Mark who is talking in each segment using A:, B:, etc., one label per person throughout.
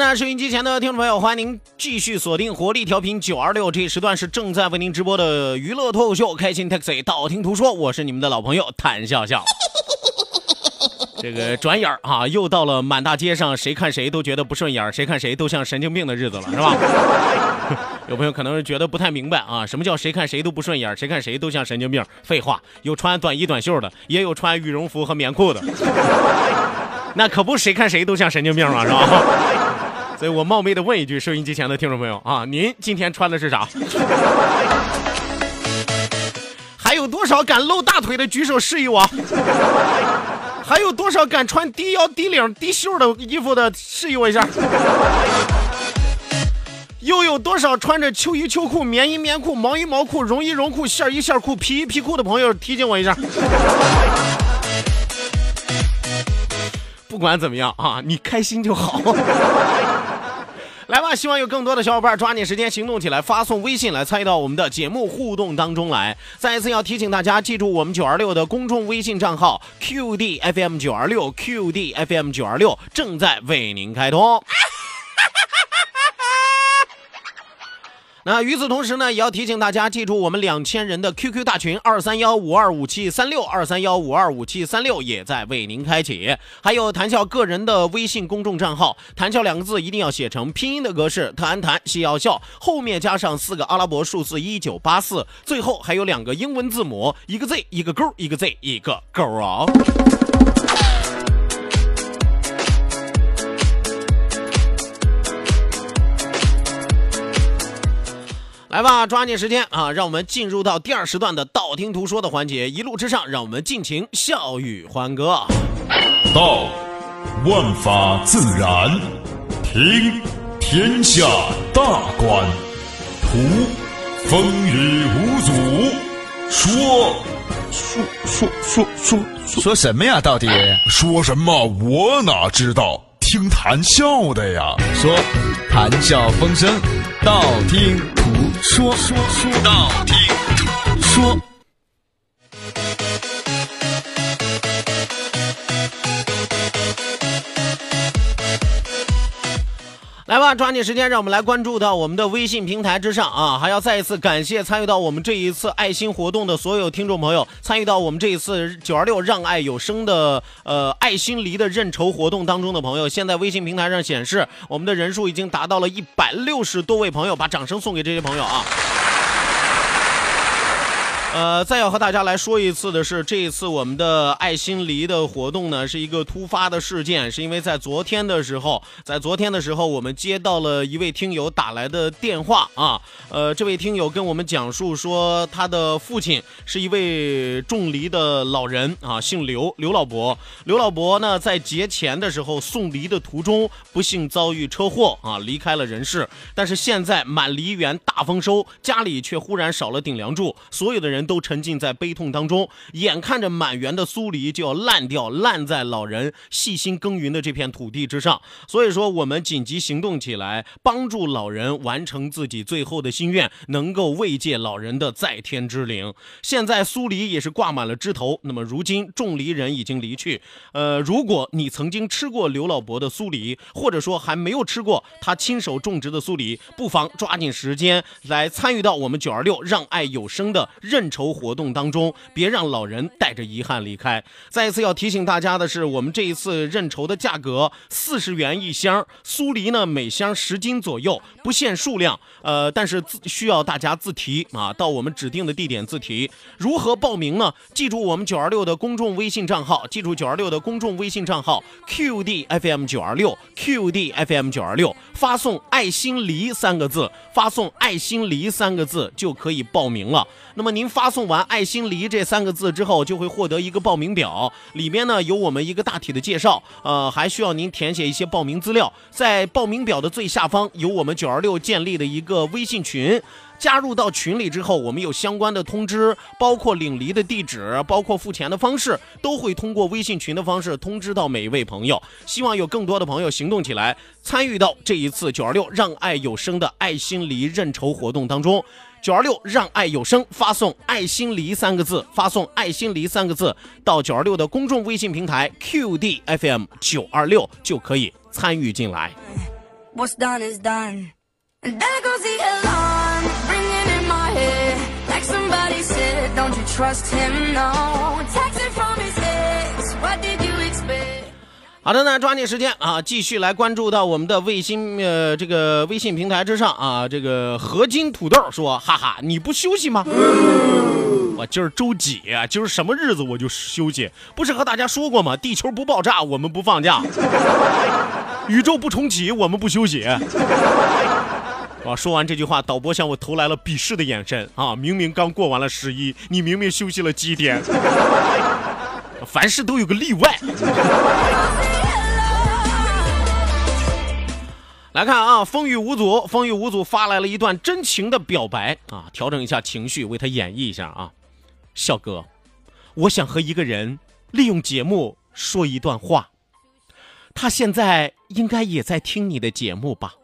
A: 那收音机前的听众朋友，欢迎您继续锁定活力调频九二六，这一时段是正在为您直播的娱乐脱口秀《开心 Taxi》，道听途说，我是你们的老朋友谭笑笑。这个转眼啊，又到了满大街上谁看谁都觉得不顺眼，谁看谁都像神经病的日子了，是吧？有朋友可能是觉得不太明白啊，什么叫谁看谁都不顺眼，谁看谁都像神经病？废话，有穿短衣短袖的，也有穿羽绒服和棉裤的，那可不谁看谁都像神经病嘛，是吧？所以我冒昧的问一句，收音机前的听众朋友啊，您今天穿的是啥？还有多少敢露大腿的举手示意我？还有多少敢穿低腰、低领、低袖的衣服的示意我一下？又有多少穿着秋衣秋裤、棉衣棉裤、毛衣毛裤、绒衣绒裤、线衣线裤、皮衣皮裤的朋友提醒我一下？不管怎么样啊，你开心就好。来吧，希望有更多的小伙伴抓紧时间行动起来，发送微信来参与到我们的节目互动当中来。再一次要提醒大家，记住我们九二六的公众微信账号 QDFM 九二六 QDFM 九二六正在为您开通。那与此同时呢，也要提醒大家记住我们两千人的 QQ 大群二三幺五二五七三六二三幺五二五七三六也在为您开启，还有谈笑个人的微信公众账号，谈笑两个字一定要写成拼音的格式，特安谈笑笑，后面加上四个阿拉伯数字一九八四，最后还有两个英文字母，一个 Z 一个勾，一个 Z 一个勾啊。来吧，抓紧时间啊！让我们进入到第二时段的道听途说的环节。一路之上，让我们尽情笑语欢歌。
B: 道，万法自然；听，天下大观；图，风雨无阻；说，
C: 说说说说说什么呀？到底
B: 说什么？我哪知道？听谈笑的呀。
C: 说，谈笑风生，道听途说，说说
B: 道听途
C: 说。
A: 来吧，抓紧时间，让我们来关注到我们的微信平台之上啊！还要再一次感谢参与到我们这一次爱心活动的所有听众朋友，参与到我们这一次九二六让爱有声的呃爱心梨的认筹活动当中的朋友。现在微信平台上显示，我们的人数已经达到了一百六十多位朋友，把掌声送给这些朋友啊！呃，再要和大家来说一次的是，这一次我们的爱心梨的活动呢，是一个突发的事件，是因为在昨天的时候，在昨天的时候，我们接到了一位听友打来的电话啊，呃，这位听友跟我们讲述说，他的父亲是一位种梨的老人啊，姓刘，刘老伯，刘老伯呢，在节前的时候送梨的途中，不幸遭遇车祸啊，离开了人世，但是现在满梨园大丰收，家里却忽然少了顶梁柱，所有的人。都沉浸在悲痛当中，眼看着满园的苏梨就要烂掉，烂在老人细心耕耘的这片土地之上。所以说，我们紧急行动起来，帮助老人完成自己最后的心愿，能够慰藉老人的在天之灵。现在苏梨也是挂满了枝头，那么如今种梨人已经离去。呃，如果你曾经吃过刘老伯的苏梨，或者说还没有吃过他亲手种植的苏梨，不妨抓紧时间来参与到我们九二六让爱有声的认。筹活动当中，别让老人带着遗憾离开。再一次要提醒大家的是，我们这一次认筹的价格四十元一箱，酥梨呢每箱十斤左右，不限数量，呃，但是自需要大家自提啊，到我们指定的地点自提。如何报名呢？记住我们九二六的公众微信账号，记住九二六的公众微信账号 QDFM 九二六 QDFM 九二六，发送“爱心梨”三个字，发送“爱心梨”三个字就可以报名了。那么您发发送完“爱心梨”这三个字之后，就会获得一个报名表，里面呢有我们一个大体的介绍，呃，还需要您填写一些报名资料。在报名表的最下方有我们九二六建立的一个微信群。加入到群里之后，我们有相关的通知，包括领梨的地址，包括付钱的方式，都会通过微信群的方式通知到每一位朋友。希望有更多的朋友行动起来，参与到这一次九二六让爱有声的爱心梨认筹活动当中。九二六让爱有声，发送“爱心梨”三个字，发送“爱心梨”三个字到九二六的公众微信平台 QDFM 九二六就可以参与进来。
D: What's done is done. And there goes the alarm, ringing in my head. Like somebody said, don't you trust him? No.
A: 好的那，抓紧时间啊，继续来关注到我们的卫星呃这个微信平台之上啊，这个合金土豆说，哈哈，你不休息吗？我今儿周几啊？今儿什么日子我就休息，不是和大家说过吗？地球不爆炸，我们不放假；宇宙不重启，我们不休息。啊！说完这句话，导播向我投来了鄙视的眼神啊！明明刚过完了十一，你明明休息了几天？凡事都有个例外。来看啊，风雨无阻，风雨无阻发来了一段真情的表白啊！调整一下情绪，为他演绎一下啊，笑哥，我想和一个人利用节目说一段话，他现在应该也在听你的节目吧？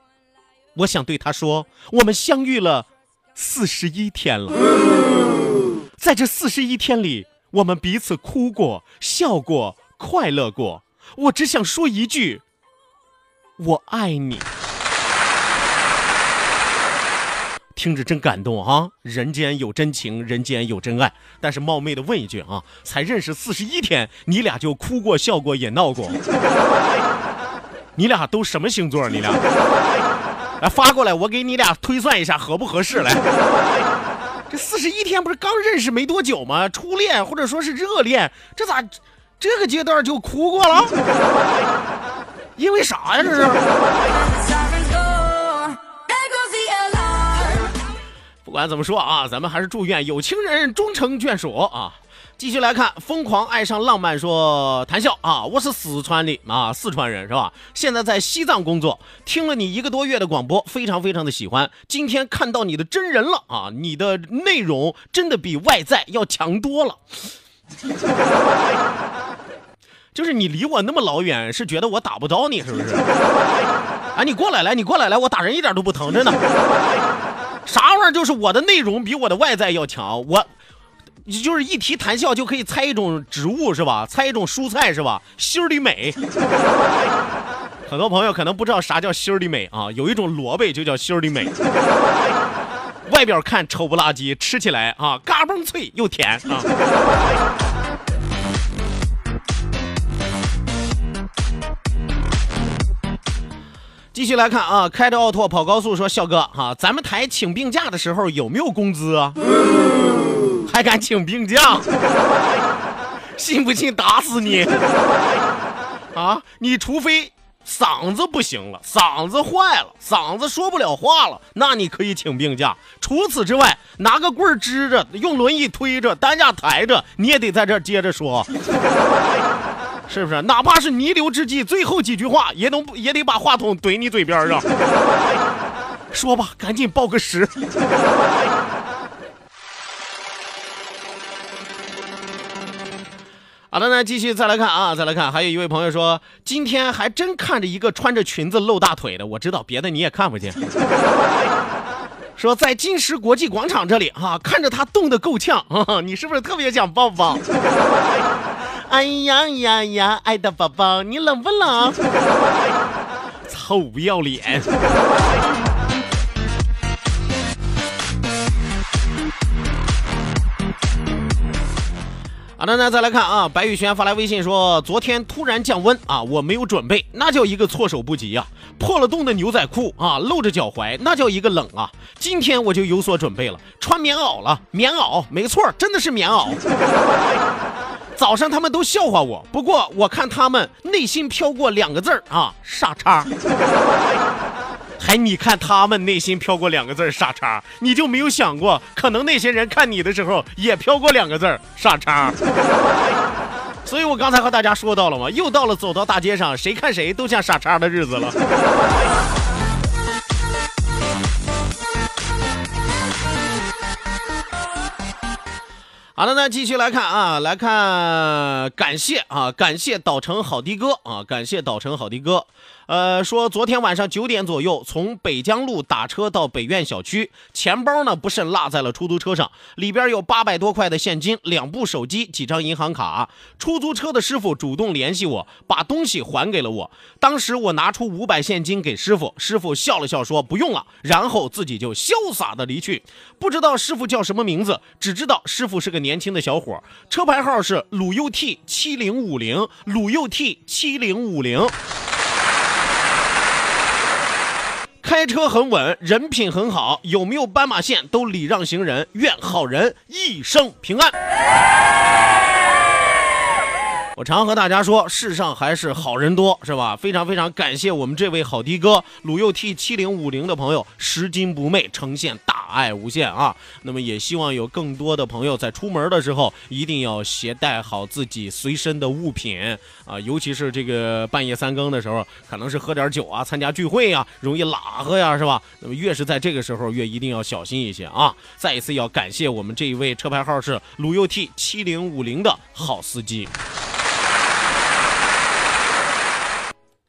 A: 我想对他说，我们相遇了四十一天了，在这四十一天里，我们彼此哭过、笑过、快乐过。我只想说一句：我爱你。听着真感动啊！人间有真情，人间有真爱。但是冒昧的问一句啊，才认识四十一天，你俩就哭过、笑过、也闹过？你俩都什么星座？你俩？来发过来，我给你俩推算一下合不合适来。这四十一天不是刚认识没多久吗？初恋或者说是热恋，这咋这个阶段就哭过了？因为啥呀？这是？不管怎么说啊，咱们还是祝愿有情人终成眷属啊。继续来看，疯狂爱上浪漫说谈笑啊，我是四川的啊，四川人是吧？现在在西藏工作，听了你一个多月的广播，非常非常的喜欢。今天看到你的真人了啊，你的内容真的比外在要强多了。就是你离我那么老远，是觉得我打不着你是不是？哎，你过来来，你过来来，我打人一点都不疼，真的。啥玩意儿？就是我的内容比我的外在要强，我。你就是一提谈笑就可以猜一种植物是吧？猜一种蔬菜是吧？心里美。很多朋友可能不知道啥叫心里美啊，有一种萝卜就叫心里美。外表看丑不拉几，吃起来啊嘎嘣脆又甜啊。继续来看啊，开着奥拓跑高速说：“笑哥哈、咱们台请病假的时候有没有工资啊？还敢请病假？信不信打死你？啊，你除非嗓子不行了，嗓子坏了，嗓子说不了话了，那你可以请病假。除此之外，拿个棍儿支着，用轮椅推着，担架抬着，你也得在这接着说。”是不是？哪怕是弥留之际，最后几句话也能也得把话筒怼你嘴边上。说吧，赶紧报个时。好的呢，继续再来看啊，再来看，还有一位朋友说，今天还真看着一个穿着裙子露大腿的，我知道别的你也看不见。说在金石国际广场这里啊，看着他冻得够呛啊，你是不是特别想抱抱？哎呀呀呀，爱的宝宝，你冷不冷？臭不要脸！的，那再来看啊，白宇轩发来微信说，昨天突然降温啊，我没有准备，那叫一个措手不及呀、破了洞的牛仔裤啊，露着脚踝，那叫一个冷啊。今天我就有所准备了，穿棉袄了，棉袄，没错，真的是棉袄。早上他们都笑话我，不过我看他们内心飘过两个字儿啊，傻叉。还你看他们内心飘过两个字儿傻叉，你就没有想过，可能那些人看你的时候也飘过两个字儿傻叉。所以我刚才和大家说到了嘛，又到了走到大街上谁看谁都像傻叉的日子了。好的，那继续来看啊，来看，感谢啊，感谢岛城好的哥啊，感谢岛城好的哥。呃，说昨天晚上九点左右从北江路打车到北苑小区，钱包呢不慎落在了出租车上，里边有八百多块的现金、两部手机、几张银行卡。出租车的师傅主动联系我，把东西还给了我。当时我拿出五百现金给师傅，师傅笑了笑说不用了，然后自己就潇洒的离去。不知道师傅叫什么名字，只知道师傅是个年轻的小伙，车牌号是鲁 U T 七零五零，鲁 U T 七零五零。开车很稳，人品很好，有没有斑马线都礼让行人，愿好人一生平安。我常和大家说，世上还是好人多，是吧？非常非常感谢我们这位好的哥鲁右 T 七零五零的朋友，拾金不昧，呈现大爱无限啊！那么也希望有更多的朋友在出门的时候，一定要携带好自己随身的物品啊，尤其是这个半夜三更的时候，可能是喝点酒啊，参加聚会呀，容易拉喝呀，是吧？那么越是在这个时候，越一定要小心一些啊！再一次要感谢我们这一位车牌号是鲁右 T 七零五零的好司机。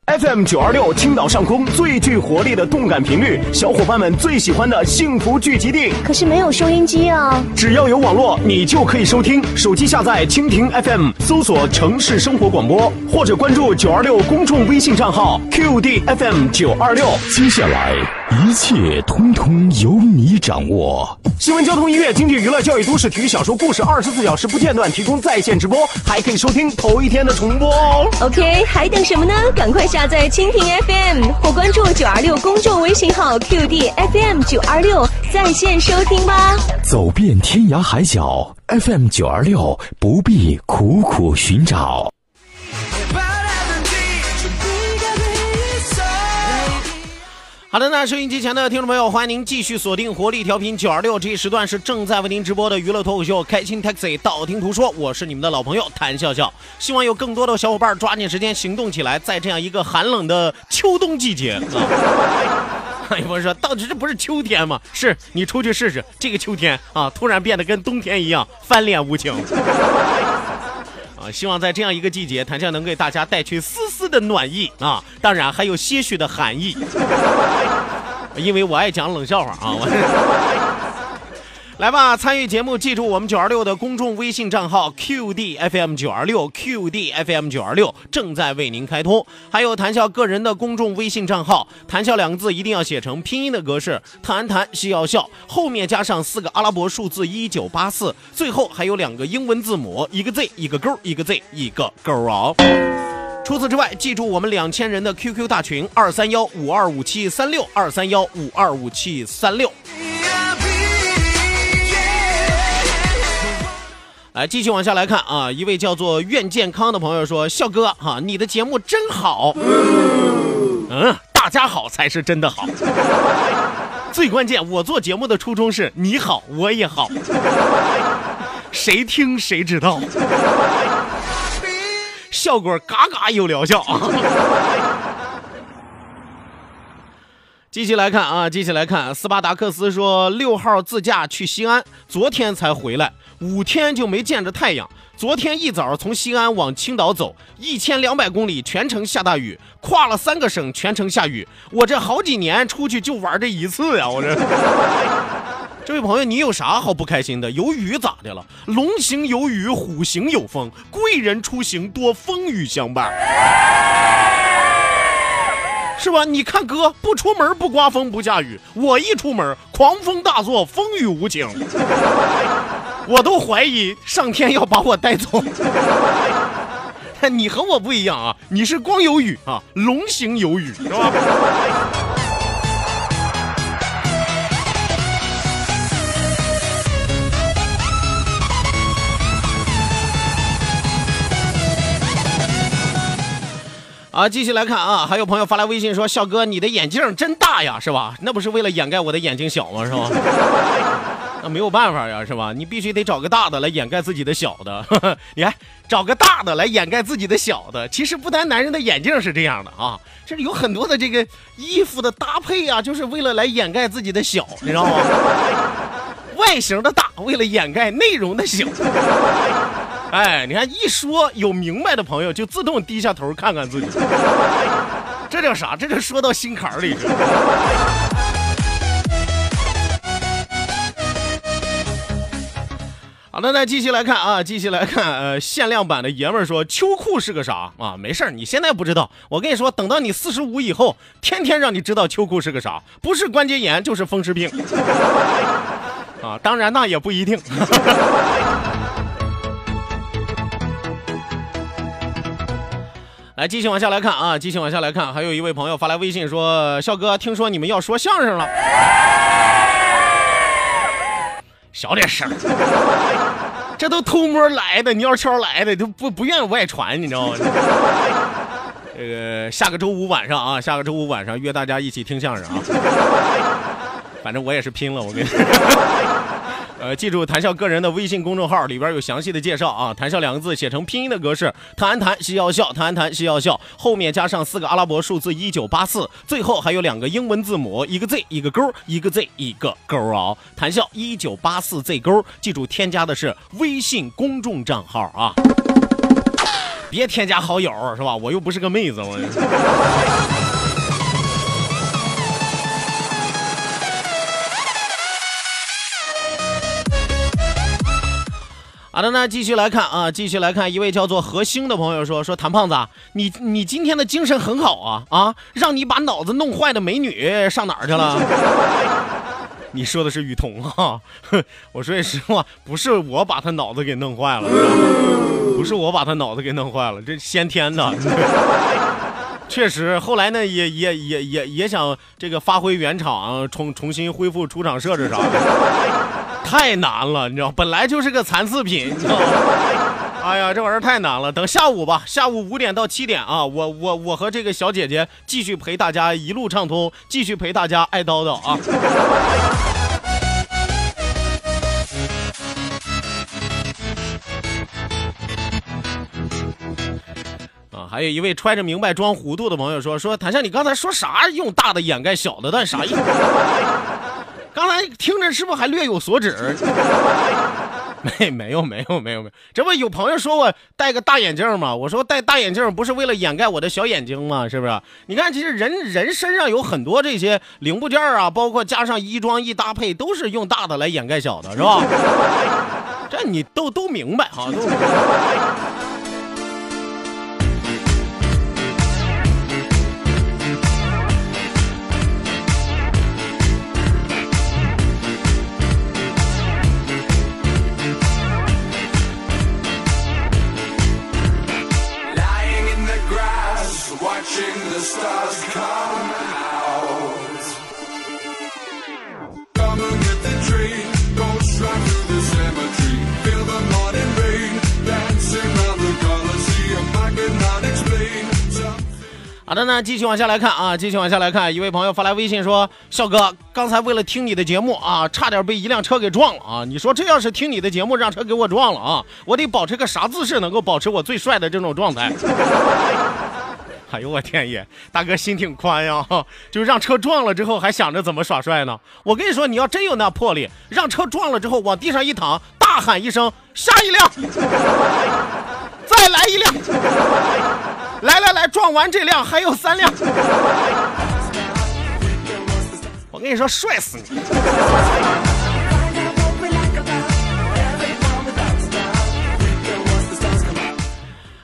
E: FM 九二六，青岛上空最具活力的动感频率，小伙伴们最喜欢的幸福聚集地。
F: 可是没有收音机啊！
E: 只要有网络，你就可以收听。手机下载蜻蜓 FM，搜索城市生活广播，或者关注九二六公众微信账号 QD FM 九二六。
G: 接下来一切通通由你掌握。
E: 新闻、交通、音乐、经济、娱乐、教育、都市、体育、小说、故事，二十四小时不间断提供在线直播，还可以收听头一天的重播哦。
F: OK，还等什么呢？赶快下载蜻蜓 FM 或关注九二六公众微信号 QD FM 九二六，在线收听吧。
G: 走遍天涯海角，FM 九二六不必苦苦寻找。
A: 好的，那收音机前的听众朋友，欢迎您继续锁定活力调频九二六，这一时段是正在为您直播的娱乐脱口秀《开心 Taxi》，道听途说，我是你们的老朋友谭笑笑。希望有更多的小伙伴抓紧时间行动起来，在这样一个寒冷的秋冬季节啊。有朋友说，到底这不是秋天吗？是你出去试试，这个秋天 啊，突然变得跟冬天一样翻脸无情。啊，希望在这样一个季节，谭笑能给大家带去丝丝的暖意啊，当然还有些许的寒意，因为我爱讲冷笑话啊。我来吧，参与节目，记住我们九二六的公众微信账号 QDFM 九二六 QDFM 九二六正在为您开通，还有谈笑个人的公众微信账号，谈笑两个字一定要写成拼音的格式，谈谈需要笑，后面加上四个阿拉伯数字一九八四，最后还有两个英文字母，一个 Z 一个勾，一个 Z 一个勾哦。除此之外，记住我们两千人的 QQ 大群二三幺五二五七三六二三幺五二五七三六。来，继续往下来看啊，一位叫做愿健康的朋友说：“笑哥哈、你的节目真好。”嗯，大家好才是真的好。最关键，我做节目的初衷是你好，我也好。谁听谁知道，效果嘎嘎有疗效啊！继续来看啊，继续来看，斯巴达克斯说六号自驾去西安，昨天才回来，五天就没见着太阳。昨天一早从西安往青岛走，一千两百公里全程下大雨，跨了三个省全程下雨。我这好几年出去就玩这一次呀，我这。这位朋友，你有啥好不开心的？有雨咋的了？龙行有雨，虎行有风，贵人出行多风雨相伴。是吧？你看哥不出门不刮风不下雨，我一出门狂风大作，风雨无情，我都怀疑上天要把我带走。你和我不一样啊，你是光有雨啊，龙行有雨是吧？啊，继续来看啊，还有朋友发来微信说：“笑哥，你的眼镜真大呀，是吧？那不是为了掩盖我的眼睛小吗？是吧？那没有办法呀，是吧？你必须得找个大的来掩盖自己的小的。你看，找个大的来掩盖自己的小的。其实不单男人的眼镜是这样的啊，这是有很多的这个衣服的搭配啊，就是为了来掩盖自己的小，你知道吗？外形的大，为了掩盖内容的小。” 哎，你看一说有明白的朋友就自动低下头看看自己，这叫啥？这就说到心坎里去了。好的，那继续来看啊，继续来看，呃，限量版的爷们儿说秋裤是个啥啊？没事儿，你现在不知道，我跟你说，等到你四十五以后，天天让你知道秋裤是个啥，不是关节炎就是风湿病啊。当然那也不一定。来，继续往下来看啊，继续往下来看，还有一位朋友发来微信说：“笑哥，听说你们要说相声了，小点声，这都偷摸来的，蔫悄来的，都不不愿外传，你知道吗？这个下个周五晚上啊，下个周五晚上约大家一起听相声啊，反正我也是拼了，我跟你。”呃，记住谈笑个人的微信公众号里边有详细的介绍啊。谈笑两个字写成拼音的格式，谈谈是要笑，谈谈是要笑，后面加上四个阿拉伯数字一九八四，最后还有两个英文字母，一个 Z 一个勾，一个 Z 一个勾啊。谈笑一九八四 Z 勾，记住添加的是微信公众账号啊，别添加好友是吧？我又不是个妹子我。好的，那继续来看啊，继续来看，一位叫做何星的朋友说：“说谭胖子，你你今天的精神很好啊啊，让你把脑子弄坏的美女上哪儿去了？” 你说的是雨桐啊？我说句实话，不是我把他脑子给弄坏了，不是我把他脑子给弄坏了，这先天的。确实，后来呢，也也也也也想这个发挥原厂，重重新恢复出厂设置啥的。太难了，你知道，本来就是个残次品，你知道吗？哎呀，这玩意儿太难了。等下午吧，下午五点到七点啊，我我我和这个小姐姐继续陪大家一路畅通，继续陪大家爱叨叨啊。啊，还有一位揣着明白装糊涂的朋友说说，谭笑，你刚才说啥？用大的掩盖小的，但啥意思？刚才听着是不是还略有所指？没没有没有没有没有，这不有朋友说我戴个大眼镜吗？我说戴大眼镜不是为了掩盖我的小眼睛吗？是不是？你看，其实人人身上有很多这些零部件啊，包括加上衣装一搭配，都是用大的来掩盖小的，是吧？这你都都明白哈。好的，那继续往下来看啊，继续往下来看，一位朋友发来微信说：“笑哥，刚才为了听你的节目啊，差点被一辆车给撞了啊！你说这要是听你的节目让车给我撞了啊，我得保持个啥姿势能够保持我最帅的这种状态？” 哎呦我天爷，大哥心挺宽呀，就让车撞了之后还想着怎么耍帅呢？我跟你说，你要真有那魄力，让车撞了之后往地上一躺，大喊一声：“下一辆，再来一辆。”来来来，撞完这辆还有三辆，我跟你说，帅死你！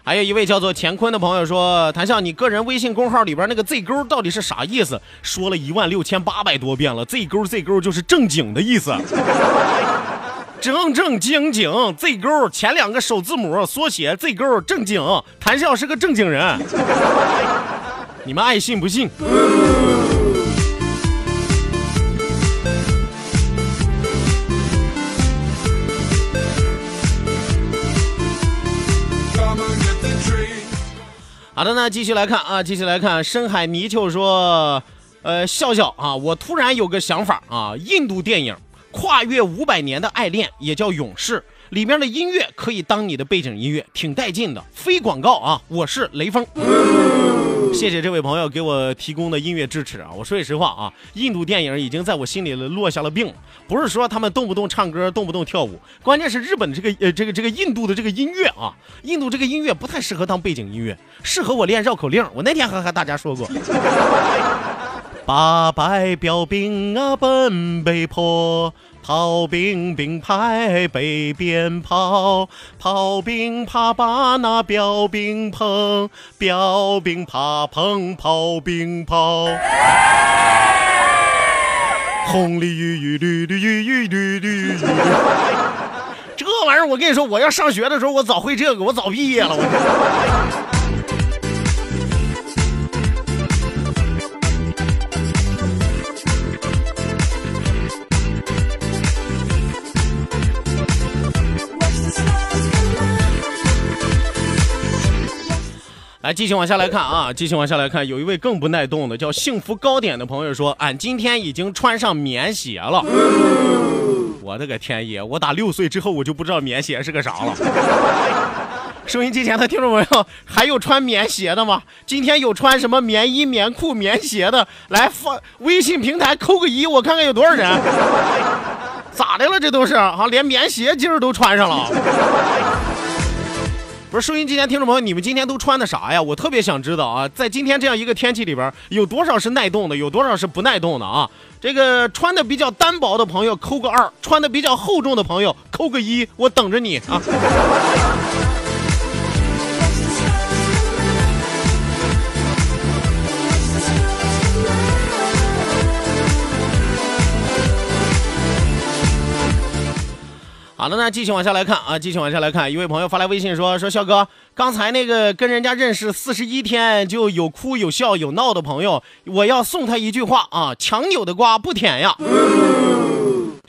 A: 还有一位叫做乾坤的朋友说：“谭笑，你个人微信公号里边那个 Z 勾到底是啥意思？说了一万六千八百多遍了，Z 勾 Z 勾就是正经的意思，正正经经 Z 勾前两个首字母缩写 Z 勾正经，谭笑是个正经人，你们爱信不信。”好的，那继续来看啊，继续来看。深海泥鳅说：“呃，笑笑啊，我突然有个想法啊，印度电影《跨越五百年的爱恋》也叫《勇士》，里面的音乐可以当你的背景音乐，挺带劲的。非广告啊，我是雷锋。谢谢这位朋友给我提供的音乐支持啊！我说句实话啊，印度电影已经在我心里落下了病。不是说他们动不动唱歌，动不动跳舞，关键是日本的这个呃这个这个印度的这个音乐啊，印度这个音乐不太适合当背景音乐，适合我练绕口令。我那天还和大家说过，八百标兵啊奔北坡。炮兵并排北边跑，炮兵怕把那标兵碰，标兵怕碰炮兵炮。红鲤鱼，绿鲤鱼，绿鲤鱼。这玩意儿，我跟你说，我要上学的时候，我早会这个，我早毕业了。我。来，继续往下来看啊！继续往下来看，有一位更不耐冻的，叫幸福糕点的朋友说：“俺今天已经穿上棉鞋了。”我的个天爷！我打六岁之后，我就不知道棉鞋是个啥了。收音机前的听众朋友，还有穿棉鞋的吗？今天有穿什么棉衣、棉裤、棉鞋的？来发微信平台扣个一，我看看有多少人。咋的了？这都是啊，连棉鞋今儿都穿上了。不是收音机前听众朋友，你们今天都穿的啥呀？我特别想知道啊，在今天这样一个天气里边，有多少是耐冻的，有多少是不耐冻的啊？这个穿的比较单薄的朋友扣个二，穿的比较厚重的朋友扣个一，我等着你啊。好的，那继续往下来看啊，继续往下来看，一位朋友发来微信说：“说笑哥，刚才那个跟人家认识四十一天就有哭有笑有闹的朋友，我要送他一句话啊，强扭的瓜不甜呀。”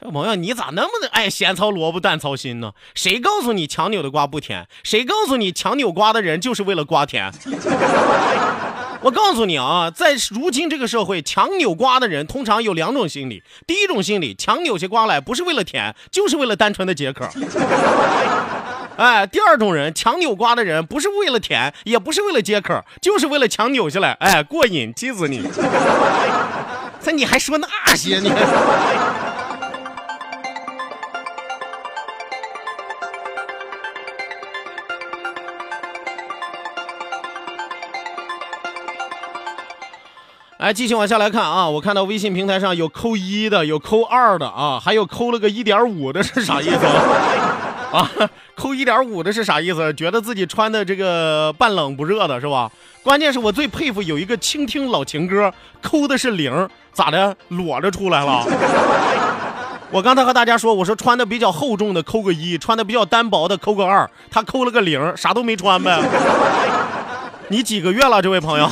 A: 这朋友你咋那么的爱咸操萝卜淡操心呢？谁告诉你强扭的瓜不甜？谁告诉你强扭瓜的人就是为了瓜甜？我告诉你啊，在如今这个社会，强扭瓜的人通常有两种心理。第一种心理，强扭些瓜来不是为了甜，就是为了单纯的解渴。哎，第二种人，强扭瓜的人不是为了甜，也不是为了解渴，就是为了强扭下来，哎，过瘾，气死你！这 你还说那些呢？来，继续往下来看啊！我看到微信平台上有扣一的，有扣二的啊，还有扣了个一点五的，是啥意思 啊？扣一点五的是啥意思？觉得自己穿的这个半冷不热的是吧？关键是我最佩服有一个倾听老情歌，扣的是零，咋的？裸着出来了？我刚才和大家说，我说穿的比较厚重的扣个一，穿的比较单薄的扣个二，他扣了个零，啥都没穿呗？你几个月了，这位朋友？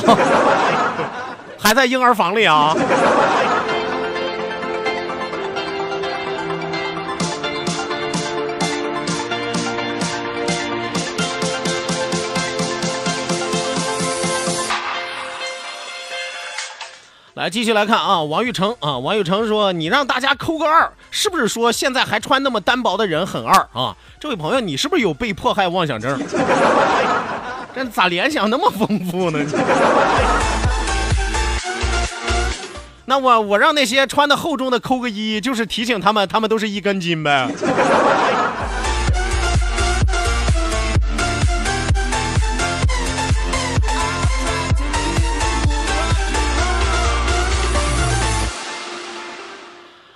A: 还在婴儿房里啊！来，继续来看啊，王玉成啊，王玉成说：“你让大家扣个二，是不是说现在还穿那么单薄的人很二啊？”这位朋友，你是不是有被迫害妄想症？这咋联想那么丰富呢？那我我让那些穿的厚重的扣个一，就是提醒他们，他们都是一根筋呗。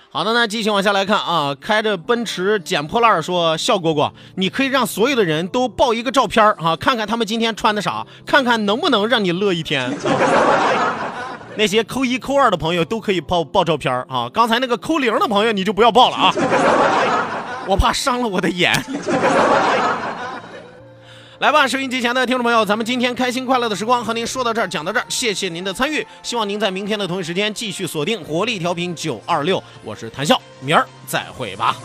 A: 好的，那继续往下来看啊，开着奔驰捡破烂说：“笑果果，你可以让所有的人都爆一个照片啊，看看他们今天穿的啥，看看能不能让你乐一天。那些扣一扣二的朋友都可以爆爆照片啊，刚才那个扣零的朋友你就不要爆了啊，我怕伤了我的眼。”来吧，收音机前的听众朋友，咱们今天开心快乐的时光和您说到这儿，讲到这儿，谢谢您的参与。希望您在明天的同一时间继续锁定活力调频九二六，我是谭笑，明儿再会吧。